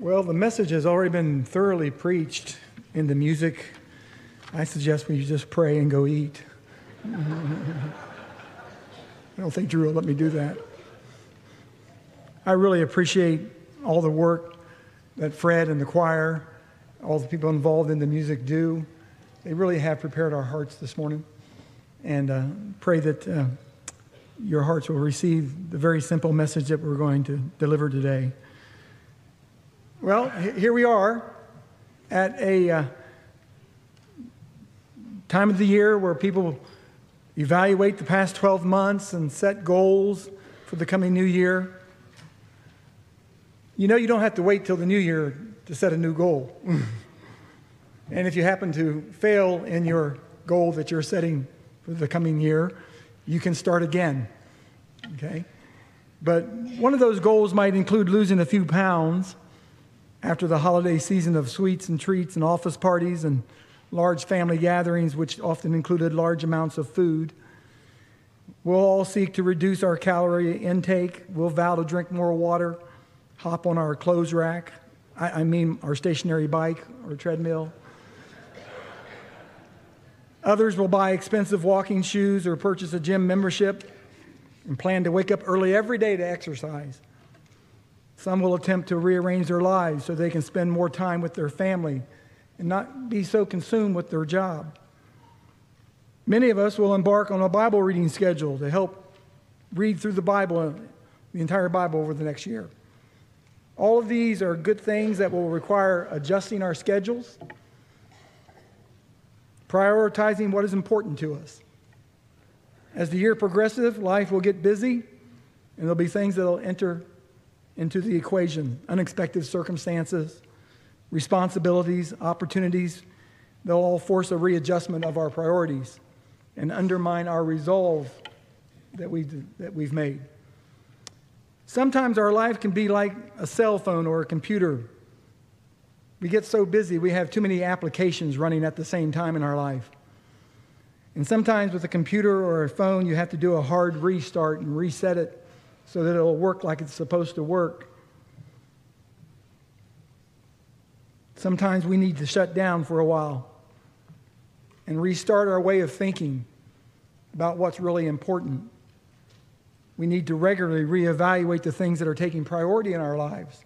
Well, the message has already been thoroughly preached in the music. I suggest we just pray and go eat. I don't think Drew will let me do that. I really appreciate all the work that Fred and the choir, all the people involved in the music do. They really have prepared our hearts this morning. And uh, pray that uh, your hearts will receive the very simple message that we're going to deliver today. Well, here we are at a uh, time of the year where people evaluate the past 12 months and set goals for the coming new year. You know, you don't have to wait till the new year to set a new goal. and if you happen to fail in your goal that you're setting for the coming year, you can start again. Okay? But one of those goals might include losing a few pounds after the holiday season of sweets and treats and office parties and large family gatherings, which often included large amounts of food. We'll all seek to reduce our calorie intake. We'll vow to drink more water, hop on our clothes rack. I, I mean, our stationary bike or treadmill. Others will buy expensive walking shoes or purchase a gym membership and plan to wake up early every day to exercise. Some will attempt to rearrange their lives so they can spend more time with their family and not be so consumed with their job. Many of us will embark on a Bible reading schedule to help read through the Bible, the entire Bible, over the next year. All of these are good things that will require adjusting our schedules, prioritizing what is important to us. As the year progresses, life will get busy, and there'll be things that'll enter into the equation unexpected circumstances, responsibilities, opportunities. They'll all force a readjustment of our priorities and undermine our resolve that we've, that we've made. Sometimes our life can be like a cell phone or a computer. We get so busy, we have too many applications running at the same time in our life. And sometimes with a computer or a phone, you have to do a hard restart and reset it so that it'll work like it's supposed to work. Sometimes we need to shut down for a while and restart our way of thinking about what's really important. We need to regularly reevaluate the things that are taking priority in our lives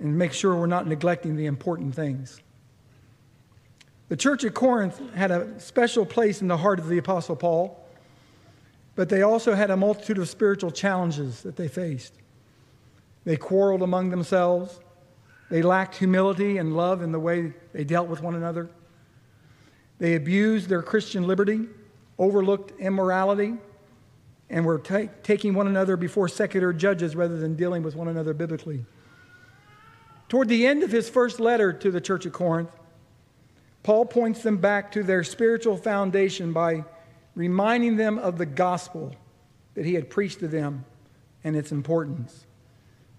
and make sure we're not neglecting the important things. The church at Corinth had a special place in the heart of the Apostle Paul. But they also had a multitude of spiritual challenges that they faced. They quarreled among themselves. They lacked humility and love in the way they dealt with one another. They abused their Christian liberty, overlooked immorality, and were ta- taking one another before secular judges rather than dealing with one another biblically. Toward the end of his first letter to the church at Corinth, Paul points them back to their spiritual foundation by reminding them of the gospel that he had preached to them and its importance.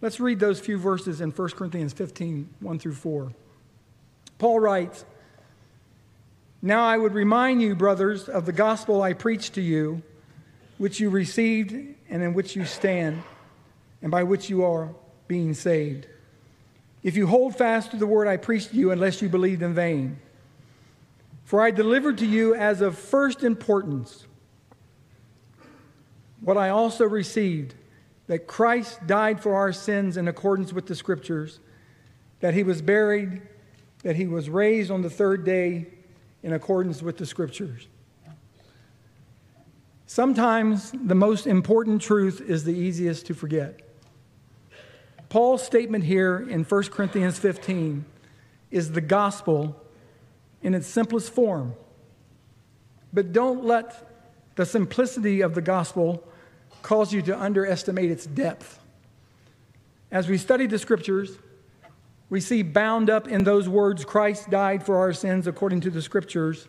Let's read those few verses in 1 Corinthians 15 1 through 4. Paul writes, Now I would remind you, brothers, of the gospel I preached to you, which you received and in which you stand, and by which you are being saved. If you hold fast to the word I preached to you, unless you believed in vain. For I delivered to you as of first importance what I also received that Christ died for our sins in accordance with the Scriptures, that he was buried, that he was raised on the third day in accordance with the Scriptures. Sometimes the most important truth is the easiest to forget. Paul's statement here in 1 Corinthians 15 is the gospel in its simplest form. But don't let the simplicity of the gospel cause you to underestimate its depth. As we study the scriptures, we see bound up in those words Christ died for our sins according to the scriptures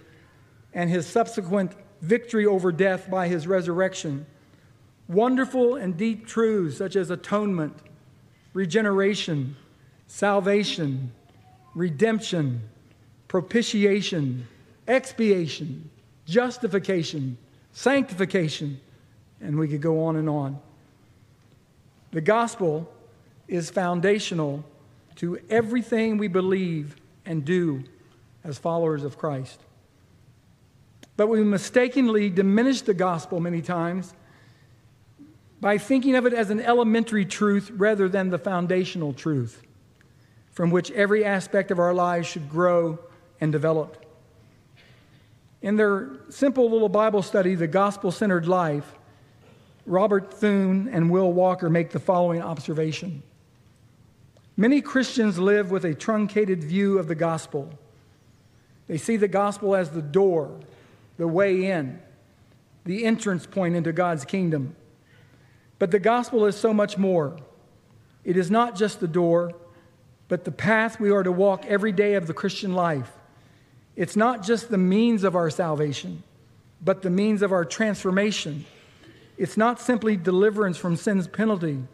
and his subsequent victory over death by his resurrection. Wonderful and deep truths such as atonement, regeneration, salvation, redemption, propitiation, expiation, justification, sanctification, and we could go on and on. The gospel is foundational to everything we believe and do as followers of Christ. But we mistakenly diminish the gospel many times by thinking of it as an elementary truth rather than the foundational truth from which every aspect of our lives should grow and develop. In their simple little Bible study, The Gospel Centered Life, Robert Thune and Will Walker make the following observation. Many Christians live with a truncated view of the gospel. They see the gospel as the door, the way in, the entrance point into God's kingdom. But the gospel is so much more. It is not just the door, but the path we are to walk every day of the Christian life. It's not just the means of our salvation, but the means of our transformation. It's not simply deliverance from sin's penalty,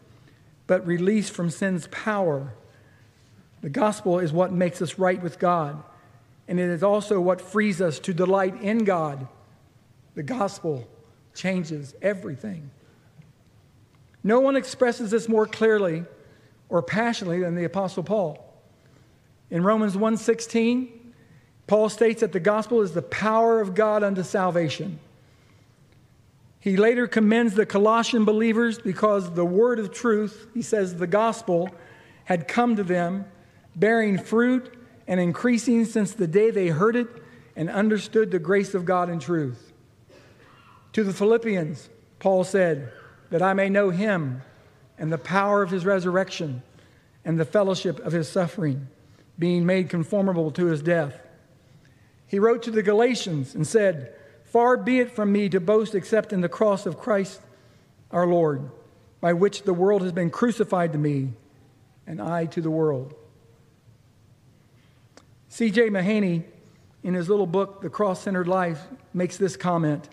but release from sin's power. The gospel is what makes us right with God, and it is also what frees us to delight in God. The gospel changes everything. No one expresses this more clearly or passionately than the apostle Paul. In Romans 1:16, Paul states that the gospel is the power of God unto salvation. He later commends the Colossian believers because the word of truth, he says the gospel had come to them bearing fruit and increasing since the day they heard it and understood the grace of God in truth. To the Philippians, Paul said, that I may know him and the power of his resurrection and the fellowship of his suffering, being made conformable to his death. He wrote to the Galatians and said, Far be it from me to boast except in the cross of Christ our Lord, by which the world has been crucified to me, and I to the world. C.J. Mahaney, in his little book, The Cross Centered Life, makes this comment.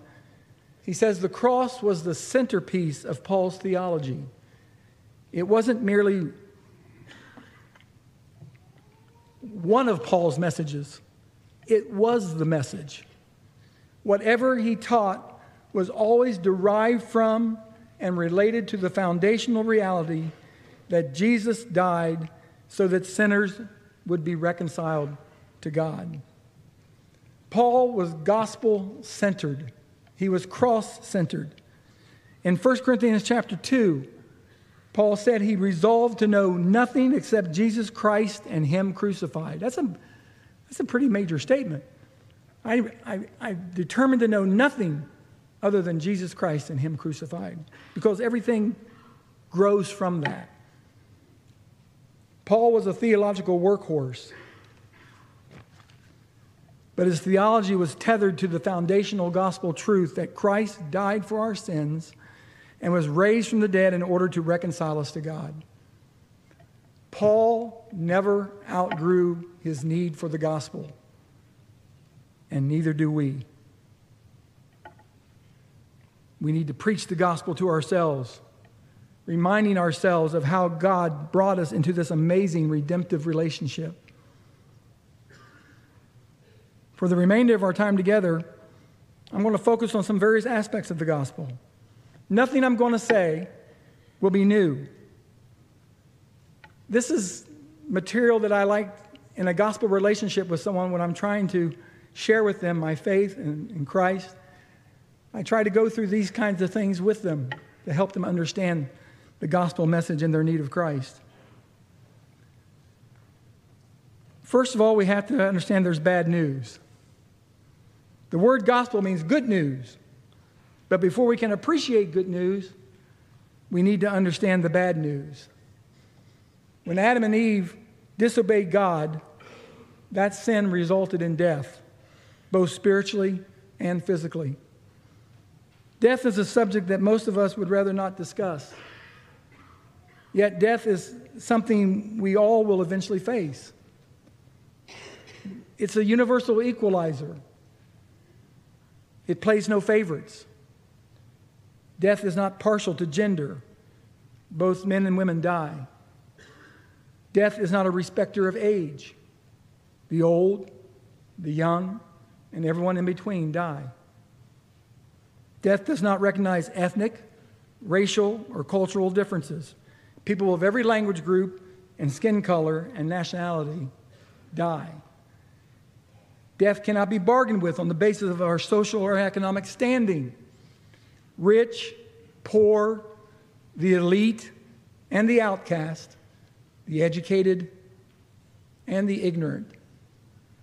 He says the cross was the centerpiece of Paul's theology. It wasn't merely one of Paul's messages, it was the message. Whatever he taught was always derived from and related to the foundational reality that Jesus died so that sinners would be reconciled to God. Paul was gospel centered. He was cross centered. In 1 Corinthians chapter 2, Paul said he resolved to know nothing except Jesus Christ and Him crucified. That's a, that's a pretty major statement. I, I, I determined to know nothing other than Jesus Christ and Him crucified because everything grows from that. Paul was a theological workhorse. But his theology was tethered to the foundational gospel truth that Christ died for our sins and was raised from the dead in order to reconcile us to God. Paul never outgrew his need for the gospel, and neither do we. We need to preach the gospel to ourselves, reminding ourselves of how God brought us into this amazing redemptive relationship. For the remainder of our time together, I'm going to focus on some various aspects of the gospel. Nothing I'm going to say will be new. This is material that I like in a gospel relationship with someone when I'm trying to share with them my faith in, in Christ. I try to go through these kinds of things with them to help them understand the gospel message and their need of Christ. First of all, we have to understand there's bad news. The word gospel means good news. But before we can appreciate good news, we need to understand the bad news. When Adam and Eve disobeyed God, that sin resulted in death, both spiritually and physically. Death is a subject that most of us would rather not discuss. Yet, death is something we all will eventually face. It's a universal equalizer. It plays no favorites. Death is not partial to gender. Both men and women die. Death is not a respecter of age. The old, the young, and everyone in between die. Death does not recognize ethnic, racial, or cultural differences. People of every language group and skin color and nationality die. Death cannot be bargained with on the basis of our social or economic standing. Rich, poor, the elite, and the outcast, the educated, and the ignorant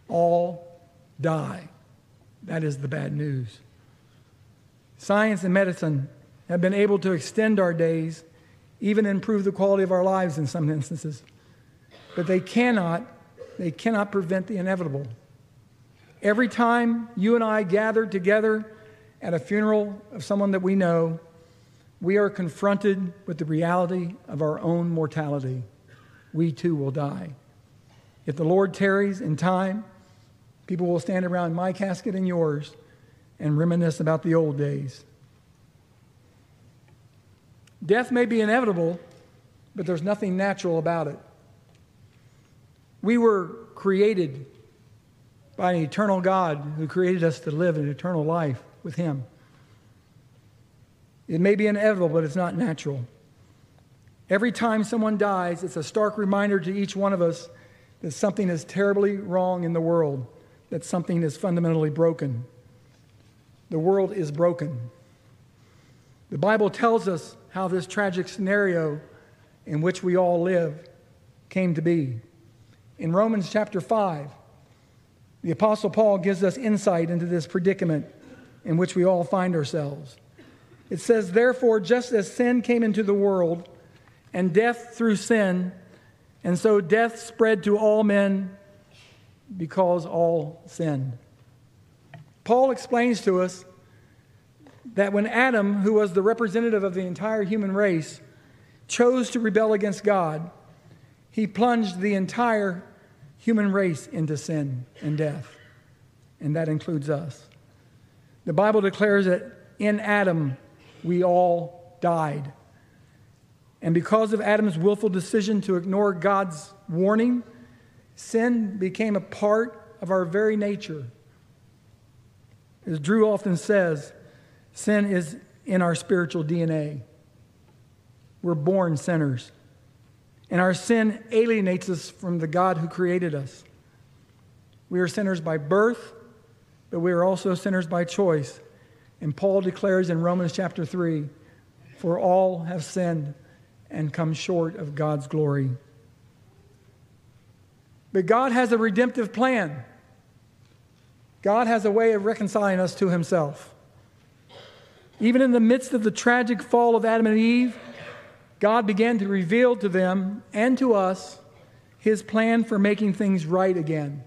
all die. That is the bad news. Science and medicine have been able to extend our days, even improve the quality of our lives in some instances. But they cannot, they cannot prevent the inevitable. Every time you and I gather together at a funeral of someone that we know, we are confronted with the reality of our own mortality. We too will die. If the Lord tarries in time, people will stand around my casket and yours and reminisce about the old days. Death may be inevitable, but there's nothing natural about it. We were created by an eternal God who created us to live an eternal life with Him. It may be inevitable, but it's not natural. Every time someone dies, it's a stark reminder to each one of us that something is terribly wrong in the world, that something is fundamentally broken. The world is broken. The Bible tells us how this tragic scenario in which we all live came to be. In Romans chapter 5, the Apostle Paul gives us insight into this predicament in which we all find ourselves. It says, Therefore, just as sin came into the world, and death through sin, and so death spread to all men because all sinned. Paul explains to us that when Adam, who was the representative of the entire human race, chose to rebel against God, he plunged the entire human race into sin and death. And that includes us. The Bible declares that in Adam we all died. And because of Adam's willful decision to ignore God's warning, sin became a part of our very nature. As Drew often says, sin is in our spiritual DNA. We're born sinners. And our sin alienates us from the God who created us. We are sinners by birth, but we are also sinners by choice. And Paul declares in Romans chapter 3 For all have sinned and come short of God's glory. But God has a redemptive plan. God has a way of reconciling us to Himself. Even in the midst of the tragic fall of Adam and Eve, God began to reveal to them and to us His plan for making things right again,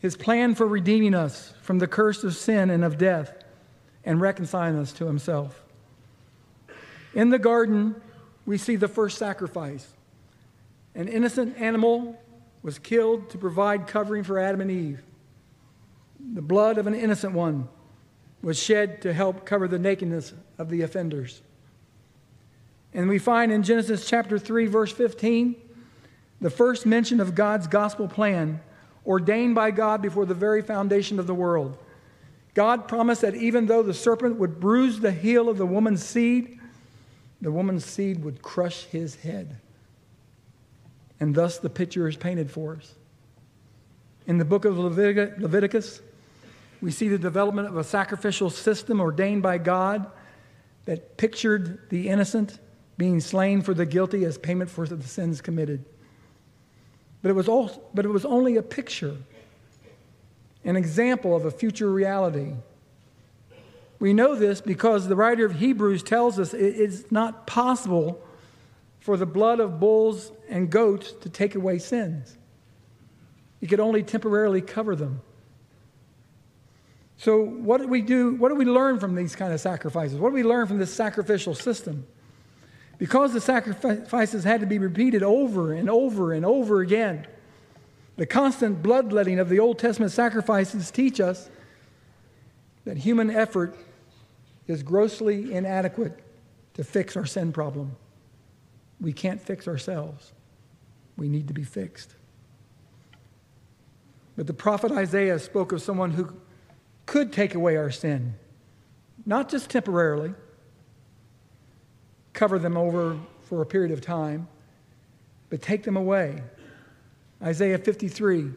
His plan for redeeming us from the curse of sin and of death and reconciling us to Himself. In the garden, we see the first sacrifice. An innocent animal was killed to provide covering for Adam and Eve. The blood of an innocent one was shed to help cover the nakedness of the offenders. And we find in Genesis chapter 3, verse 15, the first mention of God's gospel plan ordained by God before the very foundation of the world. God promised that even though the serpent would bruise the heel of the woman's seed, the woman's seed would crush his head. And thus the picture is painted for us. In the book of Leviticus, we see the development of a sacrificial system ordained by God that pictured the innocent being slain for the guilty as payment for the sins committed. But it was, also, but it was only a picture an example of a future reality. We know this because the writer of Hebrews tells us it is not possible for the blood of bulls and goats to take away sins. It could only temporarily cover them. So, what do we do? What do we learn from these kind of sacrifices? What do we learn from this sacrificial system? Because the sacrifices had to be repeated over and over and over again, the constant bloodletting of the Old Testament sacrifices teach us that human effort is grossly inadequate to fix our sin problem. We can't fix ourselves. We need to be fixed. But the prophet Isaiah spoke of someone who could take away our sin, not just temporarily, cover them over for a period of time, but take them away. Isaiah 53,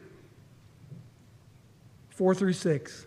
4 through 6.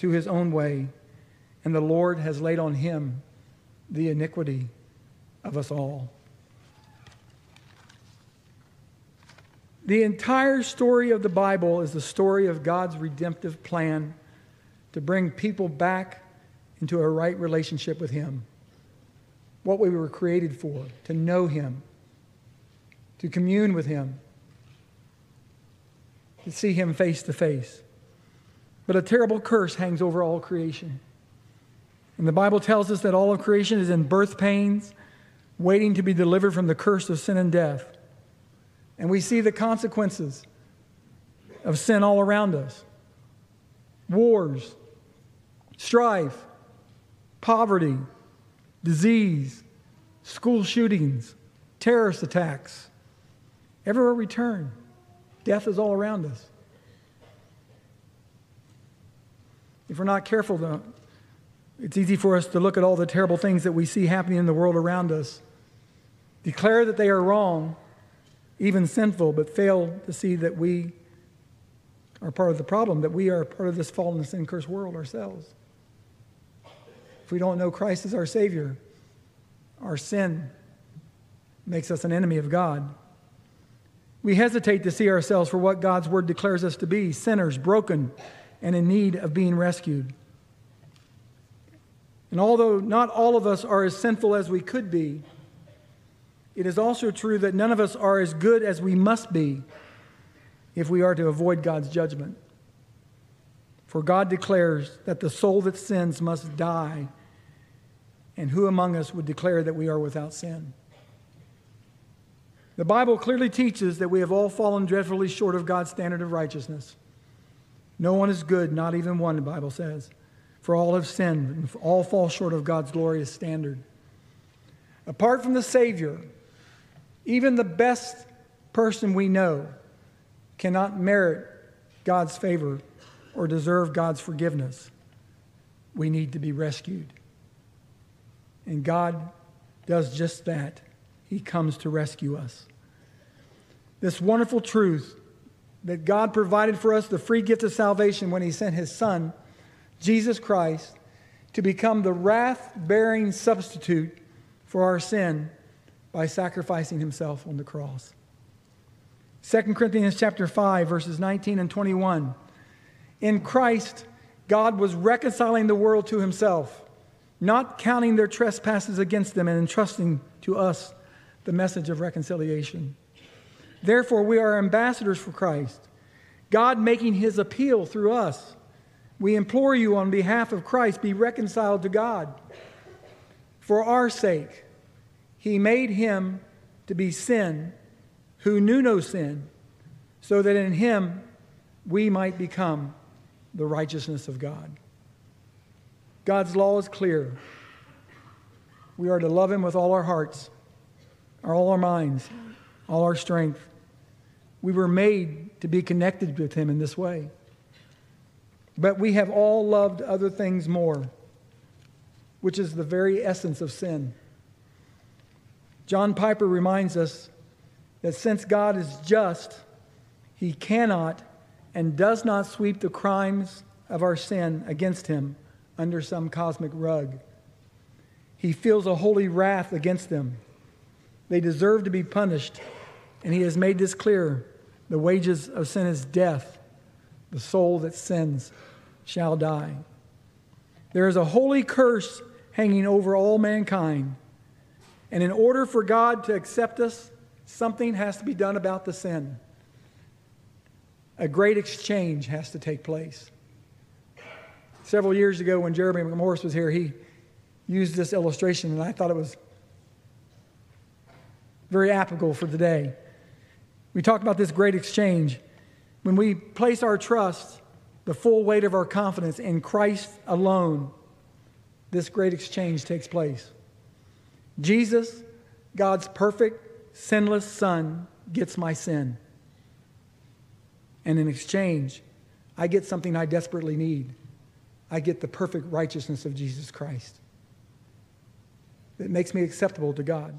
to his own way, and the Lord has laid on him the iniquity of us all. The entire story of the Bible is the story of God's redemptive plan to bring people back into a right relationship with Him. What we were created for, to know Him, to commune with Him, to see Him face to face. But a terrible curse hangs over all creation. And the Bible tells us that all of creation is in birth pains, waiting to be delivered from the curse of sin and death. And we see the consequences of sin all around us wars, strife, poverty, disease, school shootings, terrorist attacks. Everywhere we turn, death is all around us. If we're not careful, though, it's easy for us to look at all the terrible things that we see happening in the world around us, declare that they are wrong, even sinful, but fail to see that we are part of the problem, that we are part of this fallen sin cursed world ourselves. If we don't know Christ as our Savior, our sin makes us an enemy of God. We hesitate to see ourselves for what God's Word declares us to be sinners, broken, and in need of being rescued. And although not all of us are as sinful as we could be, it is also true that none of us are as good as we must be if we are to avoid God's judgment. For God declares that the soul that sins must die and who among us would declare that we are without sin? The Bible clearly teaches that we have all fallen dreadfully short of God's standard of righteousness. No one is good, not even one, the Bible says. For all have sinned and all fall short of God's glorious standard. Apart from the Savior, even the best person we know cannot merit God's favor or deserve God's forgiveness. We need to be rescued. And God does just that. He comes to rescue us. This wonderful truth that God provided for us the free gift of salvation when He sent His Son, Jesus Christ, to become the wrath bearing substitute for our sin by sacrificing Himself on the cross. 2 Corinthians chapter 5 verses 19 and 21 In Christ God was reconciling the world to himself not counting their trespasses against them and entrusting to us the message of reconciliation. Therefore, we are ambassadors for Christ, God making his appeal through us. We implore you on behalf of Christ, be reconciled to God. For our sake, he made him to be sin who knew no sin, so that in him we might become the righteousness of God. God's law is clear. We are to love Him with all our hearts, all our minds, all our strength. We were made to be connected with Him in this way. But we have all loved other things more, which is the very essence of sin. John Piper reminds us that since God is just, He cannot and does not sweep the crimes of our sin against Him under some cosmic rug. He feels a holy wrath against them. They deserve to be punished, and he has made this clear. The wages of sin is death. The soul that sins shall die. There is a holy curse hanging over all mankind. And in order for God to accept us, something has to be done about the sin. A great exchange has to take place. Several years ago, when Jeremy McMorris was here, he used this illustration, and I thought it was very applicable for today. We talk about this great exchange. When we place our trust, the full weight of our confidence in Christ alone, this great exchange takes place. Jesus, God's perfect, sinless Son, gets my sin. And in exchange, I get something I desperately need. I get the perfect righteousness of Jesus Christ that makes me acceptable to God.